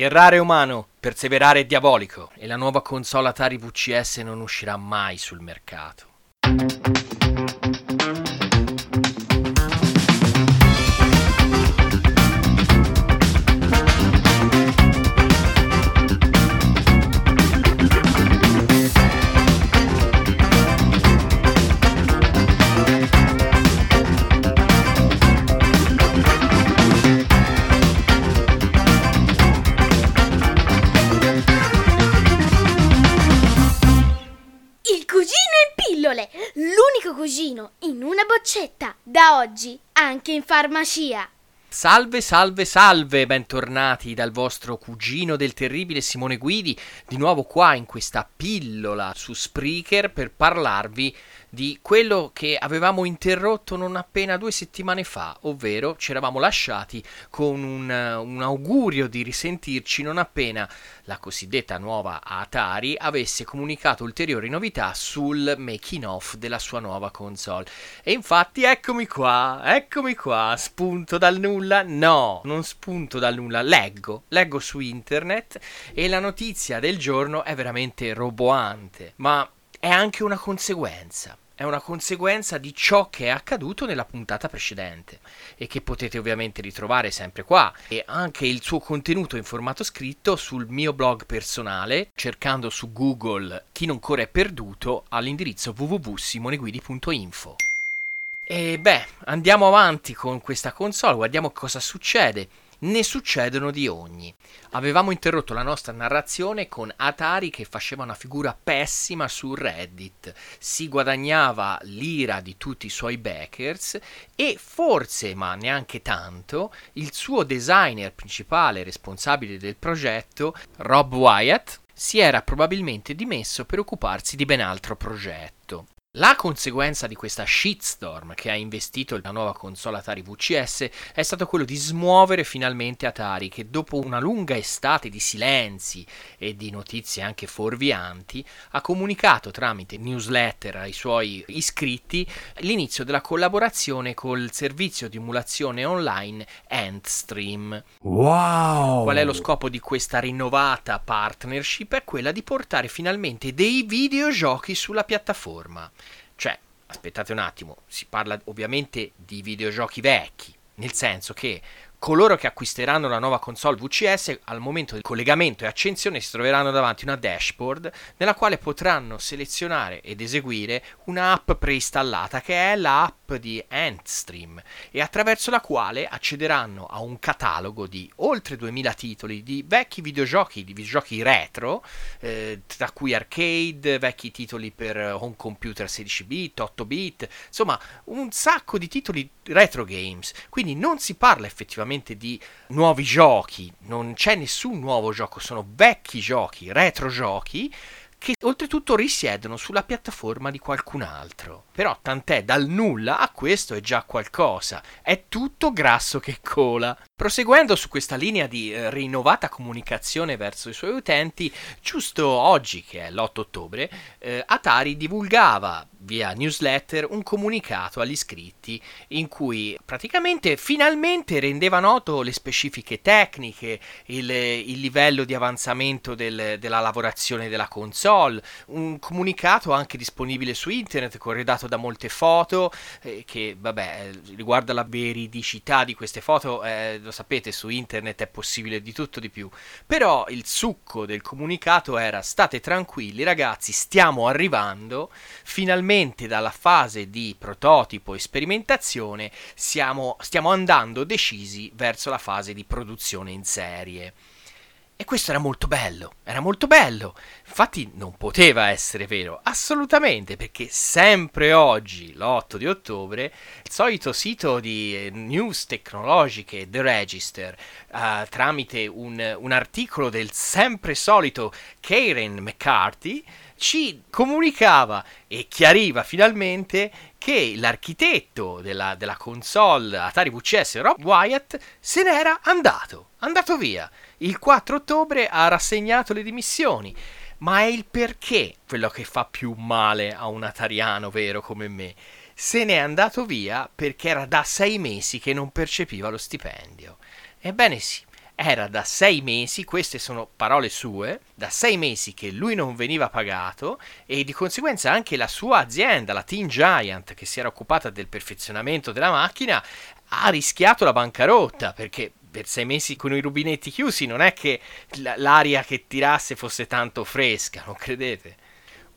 Errare umano, perseverare diabolico e la nuova console Atari VCS non uscirà mai sul mercato. Boccetta, da oggi anche in farmacia. Salve, salve, salve, bentornati dal vostro cugino del terribile Simone Guidi, di nuovo qua in questa pillola su Spreaker per parlarvi di quello che avevamo interrotto non appena due settimane fa, ovvero ci eravamo lasciati con un, un augurio di risentirci non appena la cosiddetta nuova Atari avesse comunicato ulteriori novità sul making of della sua nuova console. E infatti eccomi qua, eccomi qua, spunto dal nulla? No, non spunto dal nulla, leggo, leggo su internet e la notizia del giorno è veramente roboante, ma è anche una conseguenza. È una conseguenza di ciò che è accaduto nella puntata precedente e che potete ovviamente ritrovare sempre qua e anche il suo contenuto in formato scritto sul mio blog personale cercando su Google chi non corre è perduto all'indirizzo www.simoneguidi.info. E beh, andiamo avanti con questa console, guardiamo cosa succede ne succedono di ogni. Avevamo interrotto la nostra narrazione con Atari che faceva una figura pessima su Reddit, si guadagnava l'ira di tutti i suoi backers e forse, ma neanche tanto, il suo designer principale responsabile del progetto, Rob Wyatt, si era probabilmente dimesso per occuparsi di ben altro progetto. La conseguenza di questa shitstorm che ha investito la nuova console Atari VCS è stato quello di smuovere finalmente Atari che dopo una lunga estate di silenzi e di notizie anche fuorvianti ha comunicato tramite newsletter ai suoi iscritti l'inizio della collaborazione col servizio di emulazione online Endstream. Wow! Qual è lo scopo di questa rinnovata partnership? È quella di portare finalmente dei videogiochi sulla piattaforma. Cioè, aspettate un attimo, si parla ovviamente di videogiochi vecchi, nel senso che coloro che acquisteranno la nuova console VCS al momento del collegamento e accensione si troveranno davanti una dashboard nella quale potranno selezionare ed eseguire un'app preinstallata che è l'app di Endstream e attraverso la quale accederanno a un catalogo di oltre 2000 titoli di vecchi videogiochi, di videogiochi retro, eh, tra cui arcade, vecchi titoli per home computer 16 bit, 8 bit, insomma un sacco di titoli retro games. Quindi non si parla effettivamente di nuovi giochi, non c'è nessun nuovo gioco, sono vecchi giochi, retro giochi che oltretutto risiedono sulla piattaforma di qualcun altro. Però tant'è, dal nulla a questo è già qualcosa, è tutto grasso che cola. Proseguendo su questa linea di eh, rinnovata comunicazione verso i suoi utenti, giusto oggi, che è l'8 ottobre, eh, Atari divulgava via newsletter un comunicato agli iscritti in cui praticamente finalmente rendeva noto le specifiche tecniche, il, il livello di avanzamento del, della lavorazione della console, un comunicato anche disponibile su internet corredato da molte foto eh, che vabbè riguarda la veridicità di queste foto eh, lo sapete su internet è possibile di tutto di più, però il succo del comunicato era state tranquilli ragazzi, stiamo arrivando, finalmente dalla fase di prototipo e sperimentazione siamo, stiamo andando decisi verso la fase di produzione in serie. E questo era molto bello, era molto bello. Infatti non poteva essere vero, assolutamente, perché sempre oggi, l'8 di ottobre, il solito sito di eh, news tecnologiche, The Register, uh, tramite un, un articolo del sempre solito Karen McCarthy, ci comunicava e chiariva finalmente che l'architetto della, della console Atari VCS Rob Wyatt se n'era andato, andato via il 4 ottobre ha rassegnato le dimissioni. Ma è il perché quello che fa più male a un atariano vero come me. Se n'è andato via perché era da sei mesi che non percepiva lo stipendio. Ebbene sì, era da sei mesi, queste sono parole sue, da sei mesi che lui non veniva pagato e di conseguenza anche la sua azienda, la Team Giant, che si era occupata del perfezionamento della macchina, ha rischiato la bancarotta perché per sei mesi con i rubinetti chiusi non è che l'aria che tirasse fosse tanto fresca, non credete?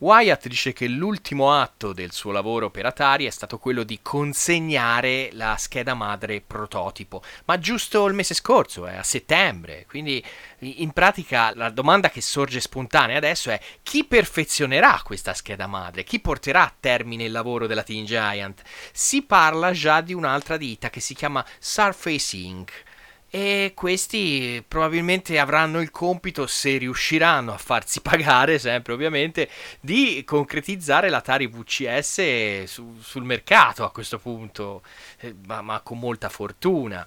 Wyatt dice che l'ultimo atto del suo lavoro per Atari è stato quello di consegnare la scheda madre prototipo, ma giusto il mese scorso, è a settembre, quindi in pratica la domanda che sorge spontanea adesso è chi perfezionerà questa scheda madre, chi porterà a termine il lavoro della Teen Giant? Si parla già di un'altra ditta che si chiama Surface Inc e questi probabilmente avranno il compito, se riusciranno a farsi pagare, sempre ovviamente, di concretizzare l'Atari VCS su, sul mercato a questo punto, eh, ma, ma, con molta fortuna.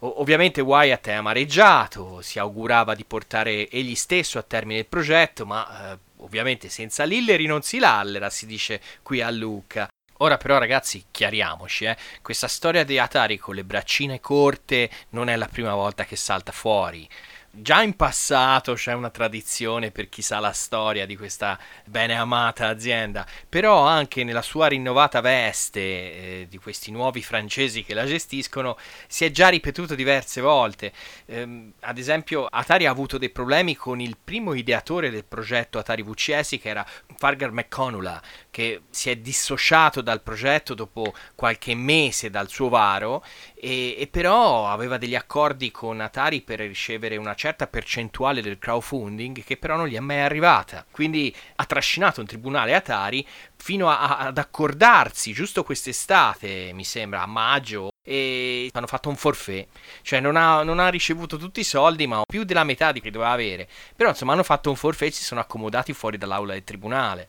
Ovviamente Wyatt è amareggiato, si augurava di portare egli stesso a termine il progetto, ma eh, ovviamente senza Lilleri non si lallera, si dice qui a Lucca. Ora però ragazzi chiariamoci, eh, questa storia di Atari con le braccine corte non è la prima volta che salta fuori. Già in passato c'è una tradizione per chi sa la storia di questa bene amata azienda, però anche nella sua rinnovata veste eh, di questi nuovi francesi che la gestiscono si è già ripetuto diverse volte. Ehm, ad esempio Atari ha avuto dei problemi con il primo ideatore del progetto Atari VCS che era Fargar McConnell, che si è dissociato dal progetto dopo qualche mese dal suo varo e, e però aveva degli accordi con Atari per ricevere una certa percentuale del crowdfunding che però non gli è mai arrivata. Quindi ha trascinato un tribunale Atari fino a, ad accordarsi giusto quest'estate, mi sembra, a maggio, e hanno fatto un forfait, cioè non ha, non ha, ricevuto tutti i soldi, ma più della metà di che doveva avere. Però insomma hanno fatto un forfait e si sono accomodati fuori dall'aula del tribunale.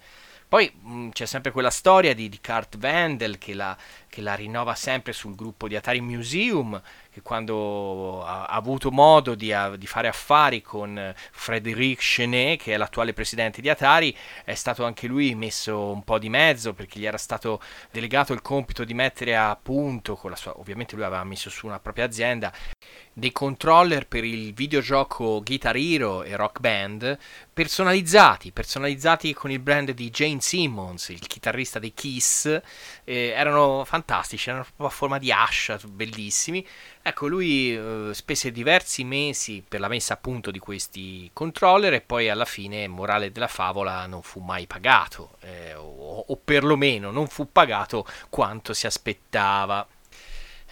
Poi mh, mm, c'è sempre quella storia di, di Kurt Wendell che la, che la, rinnova sempre sul gruppo di Atari Museum, che quando ha, ha avuto modo di, a, di, fare affari con Frédéric Chenet, che è l'attuale presidente di Atari, è stato anche lui messo un po' di mezzo perché gli era stato delegato il compito di mettere a punto, sua, ovviamente lui aveva messo su una propria azienda, dei controller per il videogioco Guitar Hero e Rock Band personalizzati, personalizzati con il brand di Jane Simmons, il chitarrista dei Kiss, eh, erano fantastici, erano proprio a forma di ascia, bellissimi. Ecco, lui eh, spese diversi mesi per la messa a punto di questi controller e poi alla fine, morale della favola, non fu mai pagato, eh, o, o perlomeno non fu pagato quanto si aspettava.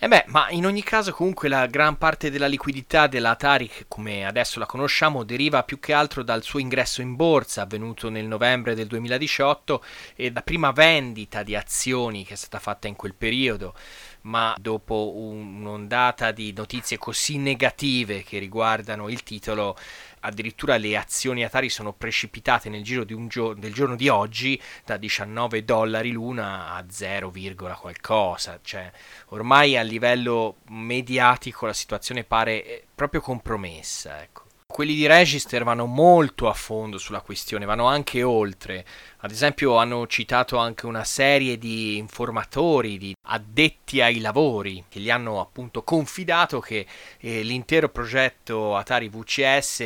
Eh beh, ma in ogni caso comunque la gran parte della liquidità dell'Atari, come adesso la conosciamo, deriva più che altro dal suo ingresso in borsa avvenuto nel novembre del 2018 e da prima vendita di azioni che è stata fatta in quel periodo ma dopo un'ondata di notizie così negative che riguardano il titolo, addirittura le azioni Atari sono precipitate nel giro gio- del giorno di oggi da 19 dollari l'una a 0, qualcosa. Cioè, ormai a livello mediatico la situazione pare eh, proprio compromessa. Ecco. Quelli di Register vanno molto a fondo sulla questione, vanno anche oltre Ad esempio hanno citato anche una serie di informatori, di addetti ai lavori, che gli hanno appunto confidato che eh, l'intero progetto Atari VCS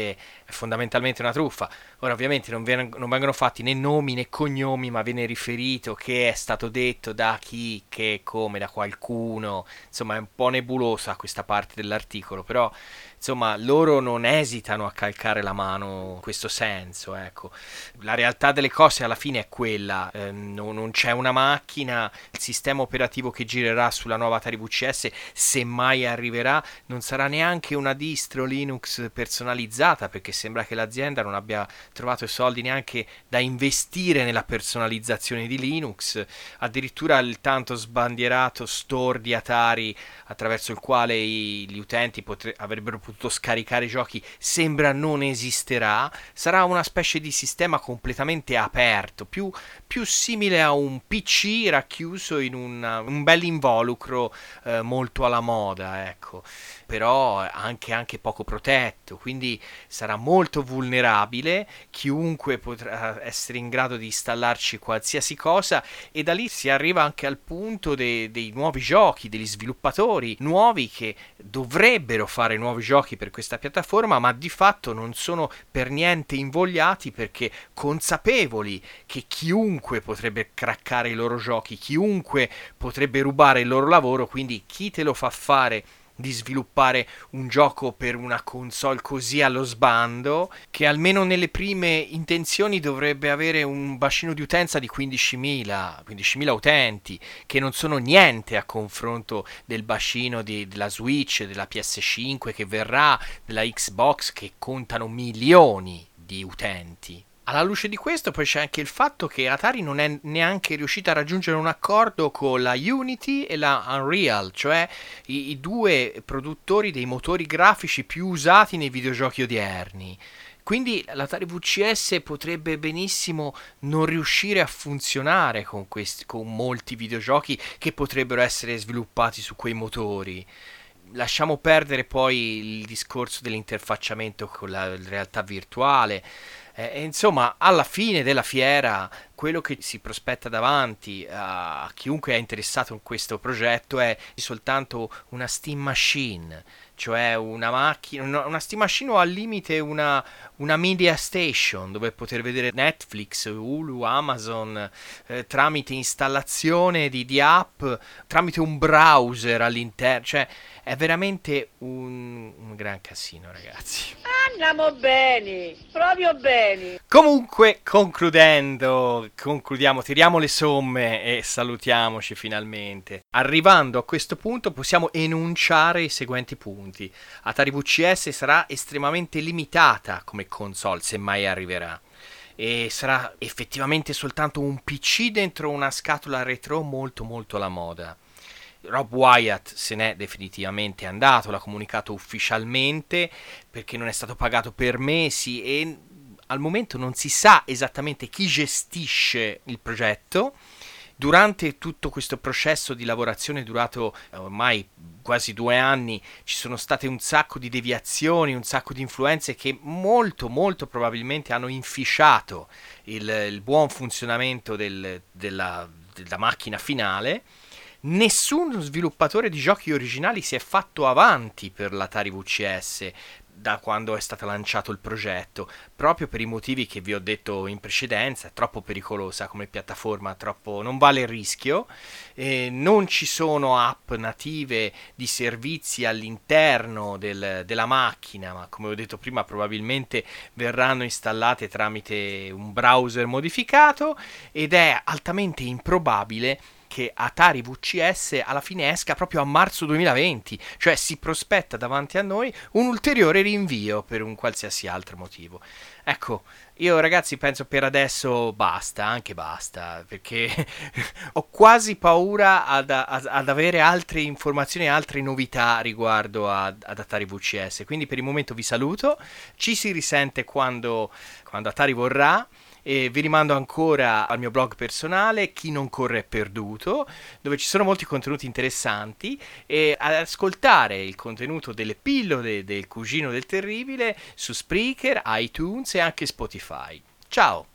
è fondamentalmente una truffa. Ora ovviamente non, ven- non, vengono fatti né nomi né cognomi, ma viene riferito che è stato detto da chi, che, come, da qualcuno. Insomma è un po' nebulosa questa parte dell'articolo, però insomma loro non esitano a calcare la mano in questo senso. Ecco. La realtà delle cose alla fine è quella, eh, non, non, c'è una macchina, il sistema operativo che girerà sulla nuova Atari VCS, se mai arriverà, non sarà neanche una distro Linux personalizzata, perché sembra che l'azienda non abbia trovato i soldi neanche da investire nella personalizzazione di Linux, addirittura il tanto sbandierato store di Atari attraverso il quale i, gli utenti potre- avrebbero potuto scaricare giochi sembra non esisterà, sarà una specie di sistema completamente aperto, più, più simile a un PC racchiuso in una, un bel involucro eh, molto alla moda, ecco. Però anche, anche poco protetto, quindi sarà molto vulnerabile, chiunque potrà essere in grado di installarci qualsiasi cosa e da lì si arriva anche al punto de- dei nuovi giochi, degli sviluppatori nuovi che dovrebbero fare nuovi giochi per questa piattaforma, ma di fatto non sono per niente invogliati perché consapevoli che chiunque potrebbe craccare i loro giochi, chiunque potrebbe rubare il loro lavoro, quindi chi te lo fa fare di sviluppare un gioco per una console così allo sbando, che almeno nelle prime intenzioni dovrebbe avere un bacino di utenza di 15.000, 15.000 utenti, che non sono niente a confronto del bacino di, della Switch, della PS5 che verrà, della Xbox che contano milioni di utenti. Alla luce di questo poi c'è anche il fatto che Atari non è neanche riuscita a raggiungere un accordo con la Unity e la Unreal, cioè i, i due produttori dei motori grafici più usati nei videogiochi odierni. Quindi l'Atari VCS potrebbe benissimo non riuscire a funzionare con, questi, con molti videogiochi che potrebbero essere sviluppati su quei motori lasciamo perdere poi il discorso dell'interfacciamento con la realtà virtuale. Eh, insomma, alla fine della fiera, quello che si prospetta davanti a chiunque è interessato in questo progetto è soltanto una Steam Machine cioè una macchina, una Steam Machine o al limite una, una media station dove poter vedere Netflix, Hulu, Amazon eh, tramite installazione di, di, app, tramite un browser all'interno, cioè è veramente un, un gran casino ragazzi. Andiamo bene, proprio bene. Comunque, concludendo, concludiamo, tiriamo le somme e salutiamoci finalmente. Arrivando a questo punto possiamo enunciare i seguenti punti. Atari VCS sarà estremamente limitata come console, se mai arriverà e sarà effettivamente soltanto un PC dentro una scatola retro molto molto alla moda. Rob Wyatt se n'è definitivamente andato, l'ha comunicato ufficialmente perché non è stato pagato per mesi e al momento non si sa esattamente chi gestisce il progetto. Durante tutto questo processo di lavorazione durato eh, ormai quasi due anni ci sono state un sacco di deviazioni, un sacco di influenze che molto molto probabilmente hanno inficiato il, il buon funzionamento del, della, della macchina finale nessun sviluppatore di giochi originali si è fatto avanti per l'Atari VCS da quando è stato lanciato il progetto, proprio per i motivi che vi ho detto in precedenza, è troppo pericolosa come piattaforma, troppo, non vale il rischio, eh, non ci sono app native di servizi all'interno del, della macchina, ma come ho detto prima probabilmente verranno installate tramite un browser modificato ed è altamente improbabile che Atari VCS alla fine esca proprio a marzo 2020, cioè si prospetta davanti a noi un ulteriore rinvio per un qualsiasi altro motivo. Ecco, io ragazzi penso per adesso basta, anche basta, perché ho quasi paura ad, ad, ad, avere altre informazioni, altre novità riguardo ad, ad, Atari VCS. Quindi per il momento vi saluto, ci si risente quando, quando Atari vorrà. E vi rimando ancora al mio blog personale, Chi non corre è perduto, dove ci sono molti contenuti interessanti e ad ascoltare il contenuto delle pillole del cugino del terribile su Spreaker, iTunes e anche Spotify. Ciao!